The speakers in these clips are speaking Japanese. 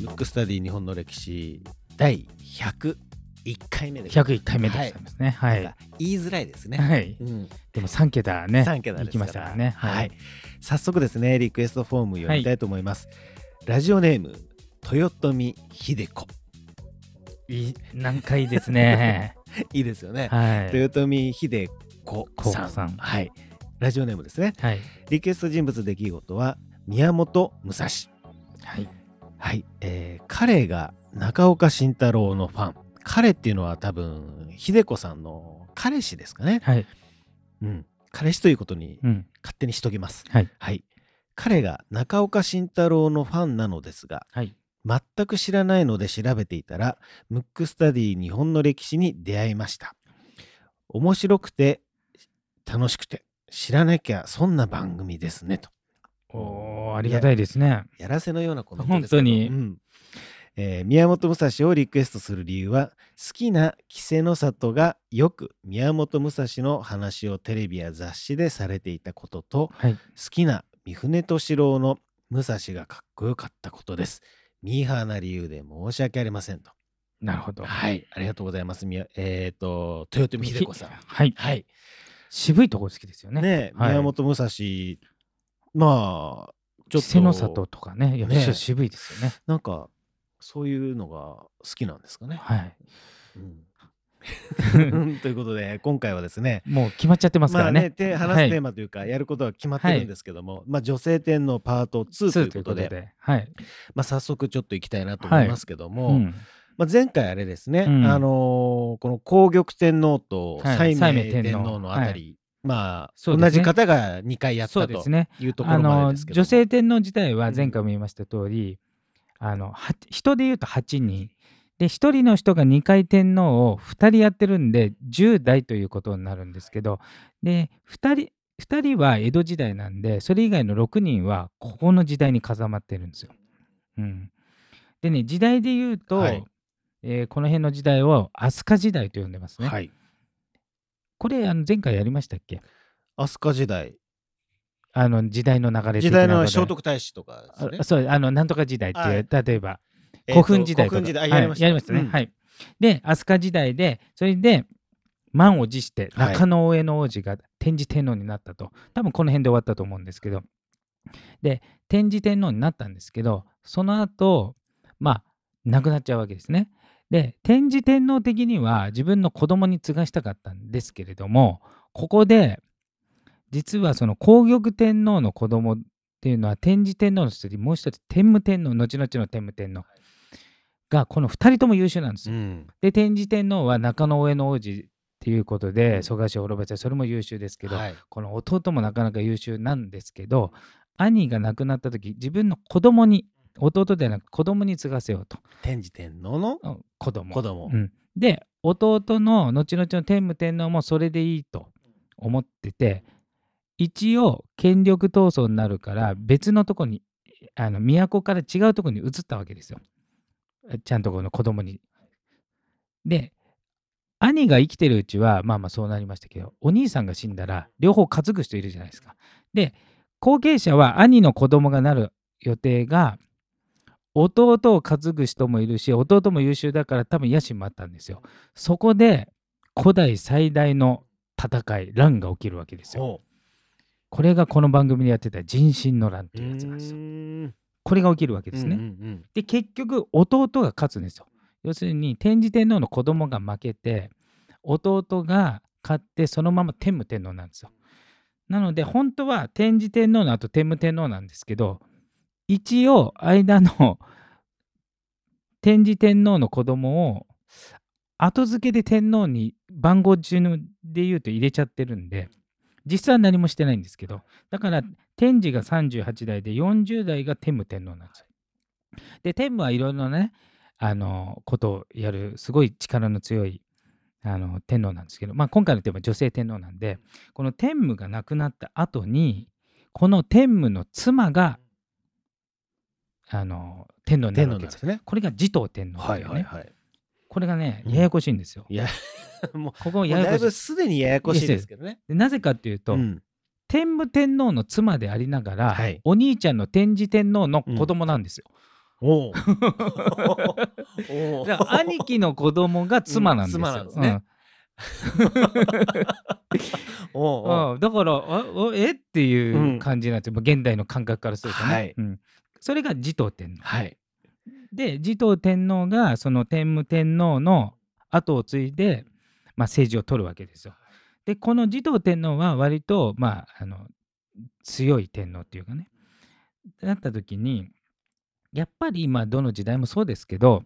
ムックスタディ日本の歴史第101回目で101回目でございますね。はい。なんか言いづらいですね。はい。うん、でも3桁ね。3桁できましたからね。はい。早速ですね、リクエストフォーム読みたいと思います。ラジオネーム、豊臣秀子。いい難解ですね。いいですよね。はい。豊臣秀子さん。子さんはい。ラジオネームですね。はい。リクエスト人物出来事は宮本武蔵。はい。はい、えー彼が中岡慎太郎のファン。彼っていうのは多分、秀子さんの彼氏ですかね。はい。うん。彼氏ということにうん。勝手にしときます。はい。はい。彼が中岡慎太郎のファンなのですが、はい。全く知らないので調べていたら、ムックスタディ日本の歴史に出会いました。面白くて楽しくて知らなきゃそんな番組ですねと。おーありがたいですね。やらせのようなコメントですけど本当にうんえー宮本武蔵をリクエストする理由は好きな稀勢の里がよく宮本武蔵の話をテレビや雑誌でされていたこととはい。好きな三船敏郎の武蔵がかっこよかったことです。ミーハーな理由で申し訳ありませんと。なるほど。はい、ありがとうございます。みやえっ、と、豊臣秀子さん。はい。はい。渋いところ好きですよね。ねはい宮本武蔵、まあ、ちょっと、稀勢の里とかね。いや、ね渋いですよね。なんか、そういうのが好きなんですかね。はい。うん ということで、今回はですね、もう決まっちゃってますからね。まあね、て話すテーマというか、やることは決まってるんですけども、まあ、女性天皇パート2という2ということとで。はい。まあ、早速ちょっと行きたいなと思いますけども、うん。まあ、前回あれですね、うん。あのーこの皇玉天皇とはい西明天皇のあたり、まあ、そうですね。同じ方が2回やったとそうですね。いうところあのまでですけども。女性天皇自体はうん。前回も言いました通り、あのは人で言うと8人。で1人の人が2回天皇を2人やってるんで10代ということになるんですけどで2人2人は江戸時代なんでそれ以外の6人はここの時代に風まってるんですよ。うん、でね時代で言うと、はいえーこの辺の時代を飛鳥時代と呼んでますね。はい。これあの前回やりましたっけ？飛鳥時代、あの時代の流れ的時代の聖徳太子とかですね。あ。そうあのなんとか時代っていう、はい。例えば古墳時代とか、古墳時代、やりました。やりましたね、うん。はい。で飛鳥時代でそれで満を持してはい。中野大江の王子が天智天皇になったと、多分この辺で終わったと思うんですけど。で天智天皇になったんですけどその後まあ亡くなっちゃうわけですねで天智天皇的には自分の子供に継がしたかったんですけれどもここで実はその皇玉天皇の子供っていうのは天智天皇の一人もう一つ天武天皇後々の天武天皇がこの2人とも優秀なんですよ。うんで天智天皇は中野上の王子っていうことうんで蘇我氏を滅ぼしたそれも優秀ですけど、はいこの弟もなかなか優秀なんですけど兄が亡くなった時自分の子供に弟ではなく子供に継がせようと天智天皇のうん子供子供。うん、で弟の後々の天武天皇もそれでいいと思ってて一応権力闘争になるから別のとこにあの都から違うとこに移ったわけですよちゃんとこの子供に。で兄が生きてるうちはまあまあそうなりましたけどお兄さんが死んだら両方担ぐ人いるじゃないですか。で後継者は兄の子供がなる予定が弟を担ぐ人もいるし弟も優秀だから多分野心もあったんですよ。そこで古代最大の戦い乱が起きるわけですよ。ほこれがこの番組でやってた人心の乱うというやつなんですよ。これが起きるわけですね。うんうんで結局弟が勝つんですよ。要するに天智天皇の子供が負けて弟が勝ってそのまま天武天皇なんですよ。なので本当は天智天皇の後天武天皇なんですけど一応間の天智天皇の子供を後付けで天皇に番号順で言うと入れちゃってるんで実は何もしてないんですけどだから天智が38代で40代が天武天皇なんですよ。で天武はいろいろなねあのことをやるすごい力の強いあの天皇なんですけど、まあ、今回のテーマは女性天皇なんでこの天武が亡くなった後にこの天武の妻があの天皇にな天るわけです。ですね。これが持統天皇はっていうね、いはいはい。これがねうん。ややこしいんですよ。いや、もう、ここもうだいぶややこしい。すでにややこしいですけどね。でなぜかっていうと、うん。天武天皇の妻でありながら、はい。お兄ちゃんの天智天皇の子供なんですよ。おう。おう。だから兄貴の子供が妻なんですよ。うん妻なんですね。おううん。おうう。ん。だからあおえ？っていう感じなんですよ、現代の感覚からするとね。はい。うんそれが持統天皇。はいで持統天皇がその天武天皇の後を継いで、まあ、政治を取るわけですよ。でこの持統天皇は割と、まあ、あの強い天皇っていうかねだった時にやっぱり今どの時代もそうですけど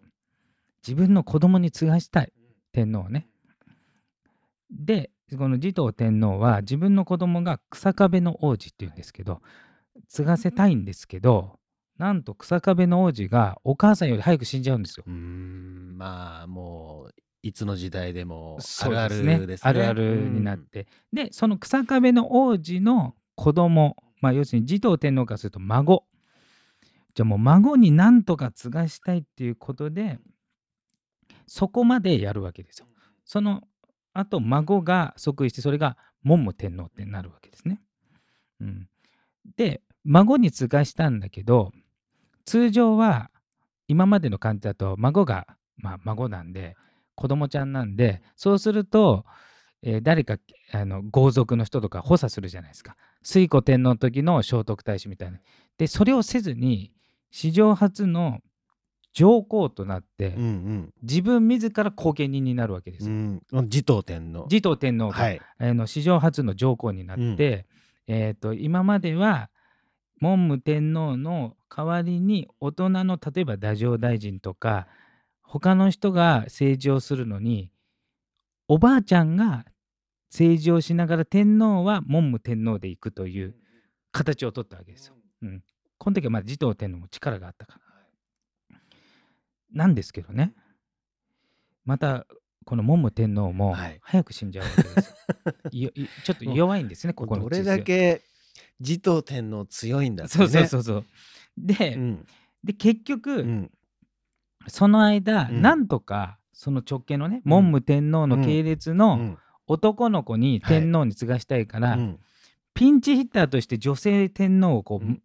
自分の子供に継がしたい天皇をね。でこの持統天皇は自分の子供が草壁の王子っていうんですけど継がせたいんですけどなんと草壁の王子がお母さんより早く死んじゃうんですよ。うーんまあもういつの時代でもあるあですねるですねあるあるになって、でその草壁の王子の子供まあ要するに持統天皇からすると孫じゃあもう孫になんとか継がしたいっていうことでそこまでやるわけですよ。そのあと孫が即位してそれが文武天皇ってなるわけですね。うん、で孫に継がしたんだけど通常は今までの感じだと孫が、まあ、孫なんで子供ちゃんなんでそうすると、えー誰かあの豪族の人とか補佐するじゃないですか。推古天皇の時の聖徳太子みたいな。でそれをせずに史上初の上皇となって、うんうん。自分自ら後見人になるわけですうよ。ん持統天皇。持統天皇が、はい。あの史上初の上皇になって、えー、と今までは文武天皇の代わりに大人の例えば太政大臣とか他の人が政治をするのにおばあちゃんが政治をしながら天皇は文武天皇で行くという形を取ったわけですよ。うん、この時はまあ持統天皇も力があったから。なんですけどね。またこの文武天皇もはい。早く死んじゃうわけですよ。いいちょっと弱いんですね、ここのどれだけ持統天皇強いんだってそねうそうそうそう。で,、うん。で結局、うん。その間、うん。なんとかその直系のね文武天皇の系列うのん。男の子にはい天皇に継がしたいから、うん。ピンチヒッターとして女性天皇をこう、うん。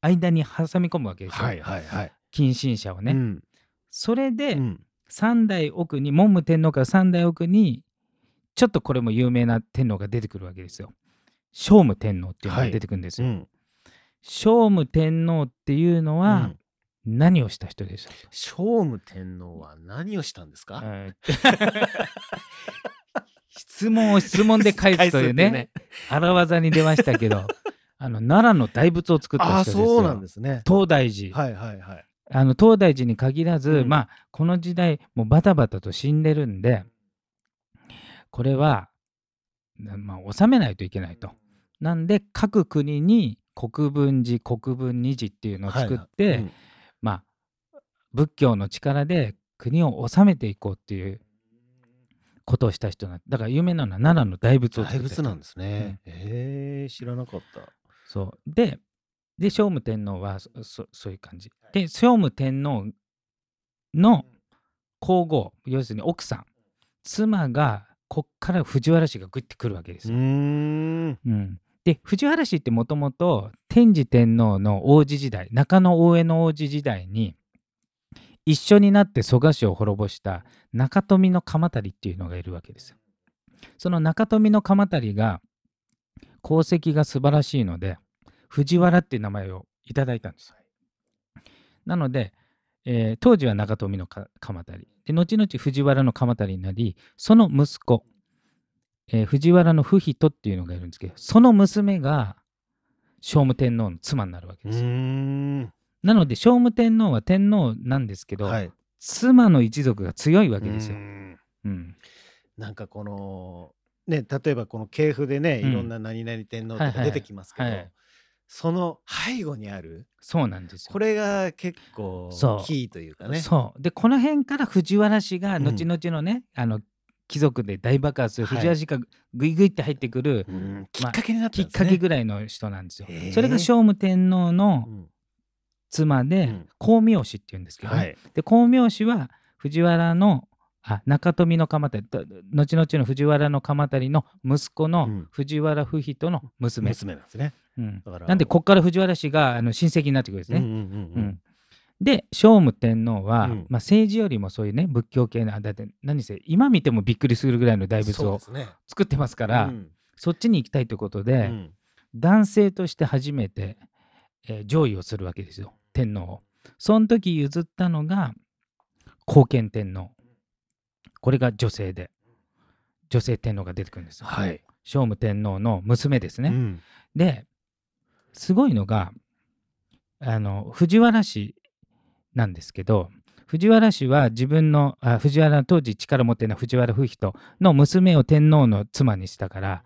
間に挟み込むわけですよ、はいはいはい。近親者をね。うん。それで、うん。3代奥に文武天皇から3代奥にちょっとこれも有名な天皇が出てくるわけですよ。聖武天皇っていうのが出てくるんですよ。うん。聖武天皇っていうのは何をした人でしたっけ？聖武天皇は何をしたんですか？えー質問を質問で返すというね 荒技に出ましたけど あの奈良の大仏を作った人ですよ。そうなんですね。東大寺、はいはいはい。あの東大寺に限らず、うん。まあこの時代もうバタバタと死んでるんでこれは、なまあ、収めないといけないと。なんで各国に国分寺国分二寺っていうのを作って、はいはい。うん。まあ仏教の力で国を治めていこうっていうことをした人なんだから有名なのは奈良の大仏を作った人大仏なんですね。へえ知らなかった。そう。でで聖武天皇はそそそういう感じ。で聖武天皇の皇后要するに奥さん妻がこっから藤原氏がグッてくるわけですよ。んうんで藤原氏ってもともと天智天皇の王子時代中野大江の王子時代に一緒になって蘇我氏を滅ぼした中富の鎌足っていうのがいるわけですよ。その中富の鎌足が功績が素晴らしいので藤原っていう名前をいただいたんですよ。なので、えー当時は中富のか鎌足で後々藤原の鎌足になりその息子、えー藤原の不人っていうのがいるんですけどその娘が聖武天皇の妻になるわけですよ。ん。なので聖武天皇は天皇なんですけど、はい。妻の一族が強いわけですよ。うー。ん。うん。なんかこのね例えばこの系譜でねうん。いろんな何々天皇とかはいはい出てきますけどはいその背後にあるそうなんですよ。これが結構キーというかね。そう。でこの辺から藤原氏がうん。後々のね、あの貴族で大爆発するはい。藤原氏がグイグイって入ってくるうん。きっかけになったきっんですね。かけぐらいの人なんですよ。それが聖武天皇のうん。妻でうん。光明氏っていうんですけどね、はい。で光明氏は藤原のあ中富の鎌足後々の藤原の鎌足の息子のうん。藤原不比との娘、娘なんですね。うん。だから。なんでこっから藤原氏があの親戚になってくるんですね。うんうんうんうん。で聖武天皇は、うん。まあ、政治よりもそういうね仏教系なだって何せ今見てもびっくりするぐらいの大仏を。作ってますからうん。そっちに行きたいということで、うん。男性として初めて、えー上位をするわけですよ天皇を。その時譲ったのが後見天皇これが女性で女性天皇が出てくるんですよ。はい。聖武天皇の娘ですね。うんですごいのがあの藤原氏なんですけど藤原氏は自分のあ藤原当時力持ってるのは藤原不人の娘を天皇の妻にしたから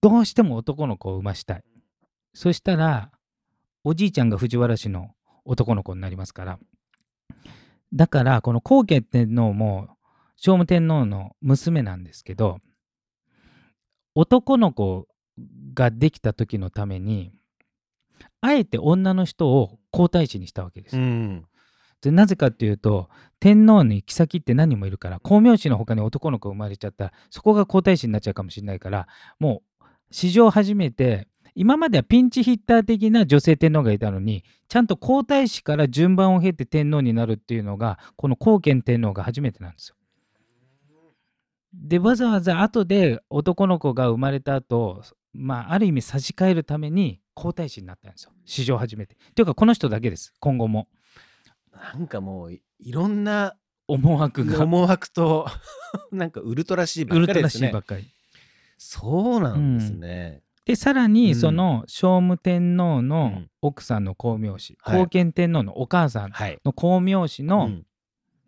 どうしても男の子を産ましたいそしたらおじいちゃんが藤原氏の男の子になりますからだからこの後家天皇も聖武天皇の娘なんですけど男の子ができた時のためにあえて女の人を皇太子にしたわけです。うんでなぜかっていうと天皇に妃って何人もいるから光明氏の他に男の子生まれちゃったらそこが皇太子になっちゃうかもしれないからもう史上初めて今まではピンチヒッター的な女性天皇がいたのにちゃんと皇太子から順番を経て天皇になるっていうのがこの後見天皇が初めてなんですよ。でわざわざ後で男の子が生まれた後まあある意味差し替えるために皇太子になったんですよ史上初めて。というかこの人だけです今後もなんかもういいろんな思惑が思惑と なんかウルトラ C ばウルトラっかりですね C ば。っかり。そうなんですね。でさらうんにその聖武天皇うのん奥さんの光明氏、はい後見天皇のお母さんはい。の光明氏うのん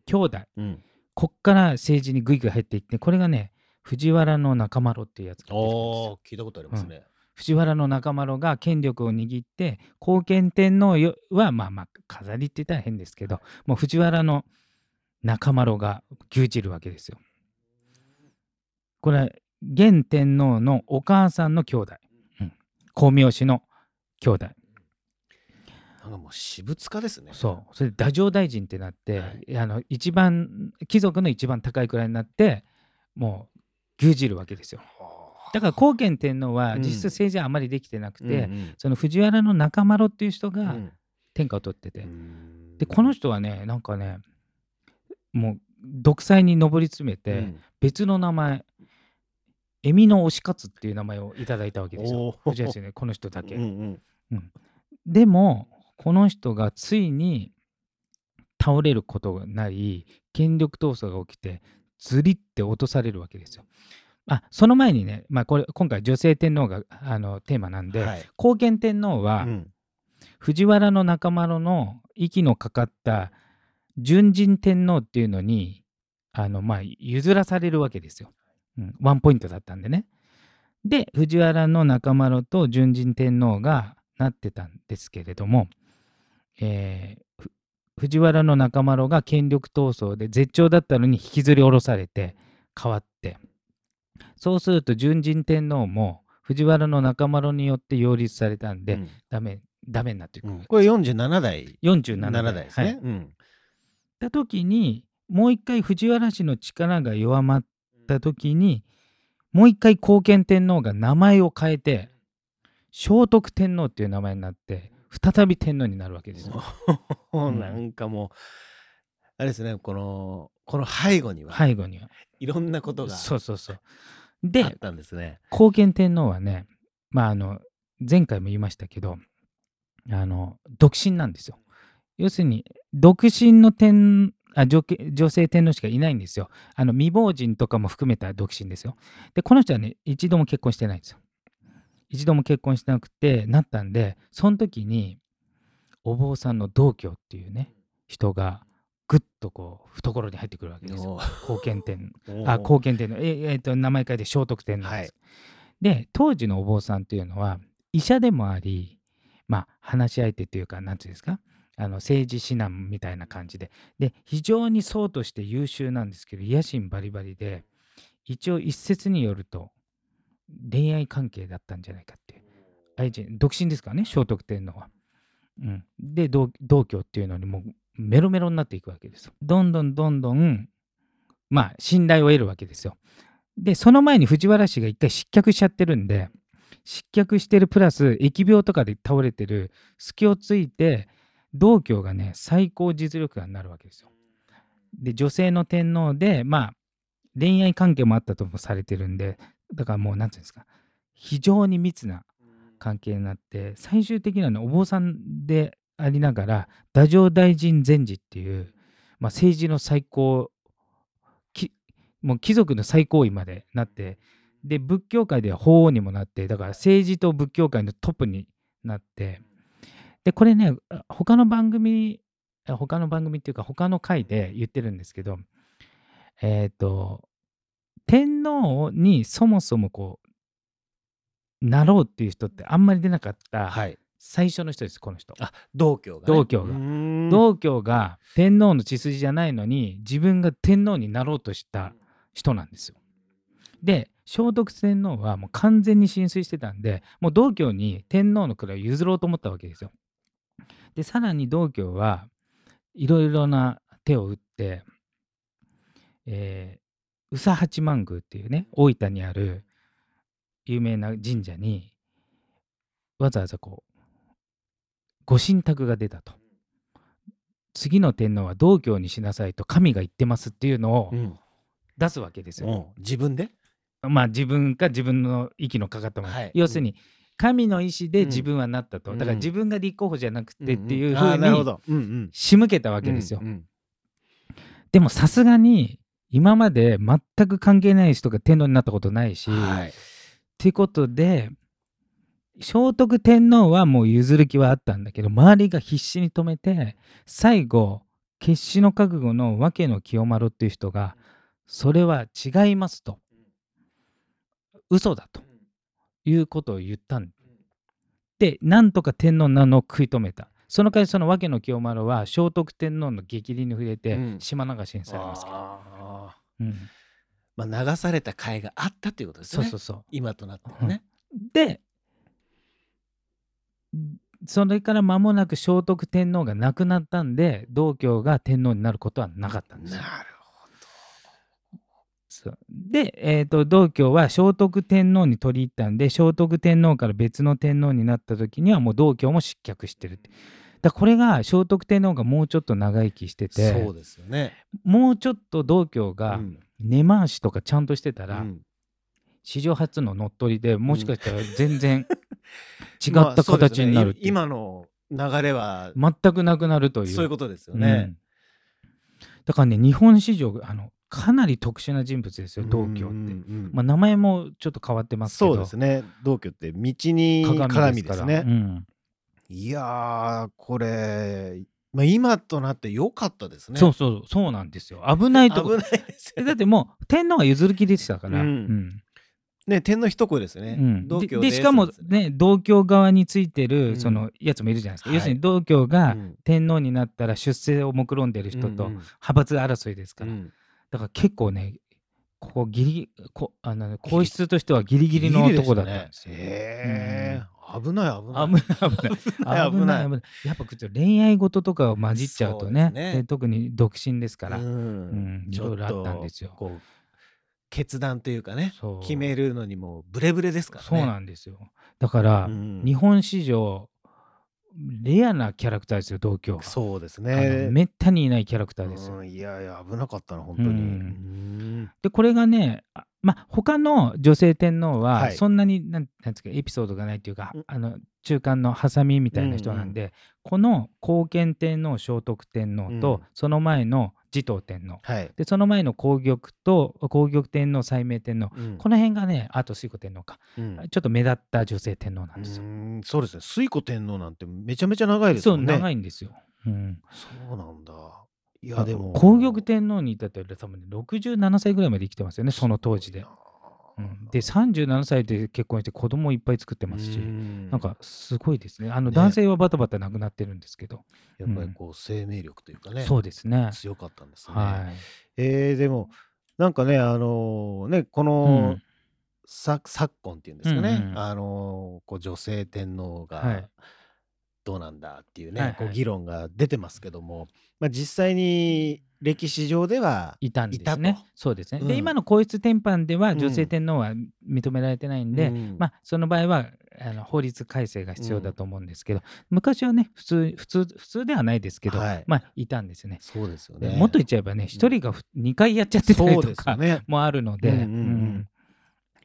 兄弟、うんこっから政治にぐいぐい入っていってこれがね藤原の中丸っていうやつが出てくるんですよ。聞いたことありますね。藤原の中丸が権力を握って後見天皇よはまあまあ飾りって言ったら変ですけどもう藤原の中丸が牛耳るわけですよ。これは現天皇のお母さんの兄弟、うん、光明氏の兄弟なんかもう私物化ですね。そう。それで太政大臣ってなって、はい。あの一番貴族の一番高いくらいになってもう牛耳るわけですよ。はだから後見天皇はうん。実質政治はあまりできてなくあ。て、うんうん。その藤原の中丸っていう人がうん。天下を取ってて、うん。でこの人はねなんかねもう独裁に上り詰めて、うん。別の名前エミの推し活っていう名前をいただいたわけですよ。藤原氏ねこの人だけ、うん。うん。でもこの人がついに倒れることになり権力闘争が起きてずりって落とされるわけですよあその前にね、まあ、これ今回女性天皇があのテーマなんで、はい後見天皇は、うん藤原の中丸の息のかかった純人天皇っていうのにあの、まあ、譲らされるわけですよ、うん。ワンポイントだったんでね。で藤原の中丸と純人天皇がなってたんですけれども、えーふ藤原の中丸が権力闘争で絶頂だったのに引きずり下ろされて変わって。そうすると純人天皇も藤原の中丸によって擁立されたんで、うん。ダメダメになっていく、うん。これ47代。47 7代。代ですはい。ね。うん。た時にもう一回藤原氏の力が弱まった時にもう一回後見天皇が名前を変えて聖徳天皇っていう名前になって再び天皇になるわけですよ。うんなんかもうあれですねこのこの背後には背後には。いろんなことがそうそうそう。あっでたんですね。後見天皇はねまああの前回も言いましたけどあの独身なんですよ。要するに独身の天あ女系女性天皇しかいないんですよ。あの未亡人とかも含めた独身ですよ。でこの人はね一度も結婚してないんですよ。一度も結婚してなくてなったんでその時にお坊さんの道教っていうね人がぐっとこう懐に入ってくるわけですよ。お後見天ー。あ、後見天皇、ええーと名前変えて聖徳天皇です。で、当時のお坊さんというのは、医者でもあり、まあ、話し相手というか、なんていうんですか、あの政治指南みたいな感じで、で、非常に僧として優秀なんですけど、野心バリバリで、一応一説によると、恋愛関係だったんじゃないかっていう。愛人独身ですからね、聖徳天皇は。うん、で道、道教っていうのにもうメロメロになっていくわけですよ。どんどんどんどんまあ信頼を得るわけですよ。でその前に藤原氏が一回失脚しちゃってるんで失脚してるプラス疫病とかで倒れてる隙をついて道教がね最高実力者になるわけですよ。で女性の天皇でまあ恋愛関係もあったともされてるんでだからもう何て言うんですか。非常に密な関係になって最終的にはねお坊さんでありながら太政大臣禅師っていう、まあ、政治の最高きもう貴族の最高位までなってで仏教界では法皇にもなってだから政治と仏教界のトップになってでこれね他の番組他の番組っていうか他の回で言ってるんですけどえっ、と天皇にそもそもこうなろうっていう人ってあんまり出なかったはい。最初の人ですこの人。あ、道教が、ね。道教が道教が天皇の血筋じゃないのに自分が天皇になろうとした人なんですよ。で聖徳天皇はもう完全に浸水してたんでもう道教に天皇の位を譲ろうと思ったわけですよ。でさらに道教はいろいろな手を打って、えー、宇佐八幡宮っていうね大分にある有名な神社にわざわざこうご神託が出たと。次の天皇は道教にしなさいと神が言ってますっていうのをうん。出すわけですよ。うん。自分で？まあ自分か自分の息のかかったもの、はい。要するに神の意思でうん。自分はなったと、うん。だから自分が立候補じゃなくてっていうふうに。仕向けたわけですよ。でもさすがに今まで全く関係ない人が天皇になったことないし、はい。っていうことで聖徳天皇はもう譲る気はあったんだけど周りが必死に止めて最後決死の覚悟の訳の清丸っていう人がそれは違いますと。嘘だと。いうことを言ったん。でなんとか天皇なのを食い止めた。その代わりその訳の清丸は聖徳天皇の激鱗に触れてうん。島流しにされますけど、あー。うんまあ、流された甲斐があったっていうことですね。そうそうそう今となってはね。でそれから間もなく聖徳天皇が亡くなったんで道教が天皇になることはなかったんですよ。なるそうで、えー、と道教は聖徳天皇に取り入ったんで聖徳天皇から別の天皇になった時にはもう道教も失脚してるって。だこれが聖徳天皇がもうちょっと長生きして。てそうですよね。もうちょっと道教がうん根回しとかちゃんとしてたら、うん史上初の乗っ取りでもしかしたら全然 違まあった形になるねい今の流れは全くなくなるという。そういうことですようねん。だからね日本史上あのかなり特殊な人物ですよ道教って。うんうんうんまあ、名前もちょっと変わってますけどそうですね。道教って道に鏡鏡ですね。うんいやー、これ、まあ、今となって良かったですね。そうそうそうなんですよ。危ないとこ 危ないですよ。えだってもう天皇が譲る気でしたから、うん。うん。ね。天皇一声ですね。うん。道教ででしかもすね。道教側についてうん。るそのやつもいるじゃないですか、はい。要するに道教がうん。天皇になったら出世を目論んでる人とうんうん。派閥争いですから、うん。だから結構ねここギリこあの皇室としてはギリギリのとこだったんですよ。へー。危ない危ない。危ない危ない。危 危ないやっぱ恋愛事とかを混じっちゃうとねね。で特に独身ですから、うん。うんいろいろあったんですよ。決断というかね決めるのにもブレブレですからね。そうなんですよ。だから、うん。日本史上レアなキャラクターですよ同居が、そうですね。めったにいないキャラクターですよ、うんいやいや危なかったな本当に。うん。うん。でこれがねあまあ他の女性天皇ははい。そんなに、なんなんですかエピソードがないっていうか、うん。あの中間のハサミみたいな人なんで、この後見天皇聖徳天皇と、うん。その前の持統天皇はい。でその前の皇玉と皇玉天皇斉明天皇うんこの辺がねあと推古天皇か、うんちょっと目立った女性天皇なんですよ。うんそうですね。推古天皇なんてめちゃめちゃ長いですそう。長いんですよ。うん、そうなんだ。いやでも皇玉天皇に至っては多分ね67歳ぐらいまで生きてますよねその当時で。うん、で37歳で結婚して子供いっぱい作ってますし、ななんかすごいですね。あのね男性はバタバタ亡くなってるんですけど、やっぱりこう生命力というかね、そうですね。強かったんですね。はい。えーでもなんかねあのーねこうの、ん。さ昨今っていうんですかね、うんうん。あのーこう女性天皇がはいどうなんだっていうね、はいはい。こう議論が出てますけども、まあ、実際に歴史上ではいたんですね。そうですね。で、うん。今の皇室典範では女性うん天皇は認められてないんで、うん。まあ、その場合はあの法律改正が必要だと思うんですけど、昔はね普通普通普通ではないですけど、はい。まあいたんですよね。そうですよでね。もっと言っちゃえばね一人が2回やっちゃってたりそうとかですよね。もあるので、うんうんうん。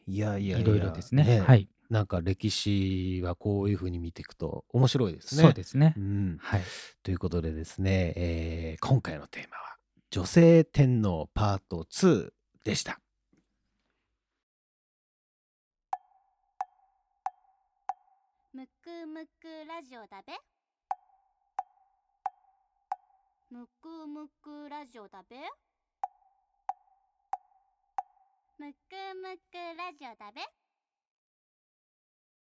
いやいやいろいろですね。はい、なんか歴史はこういうふうに見ていくと面白いですね。そうですねう。ん、はい、ということでですね、えー今回のテーマは女性天皇パート2でした。むくむくラジオだべむくむくラジオだべむくむくラジオだべ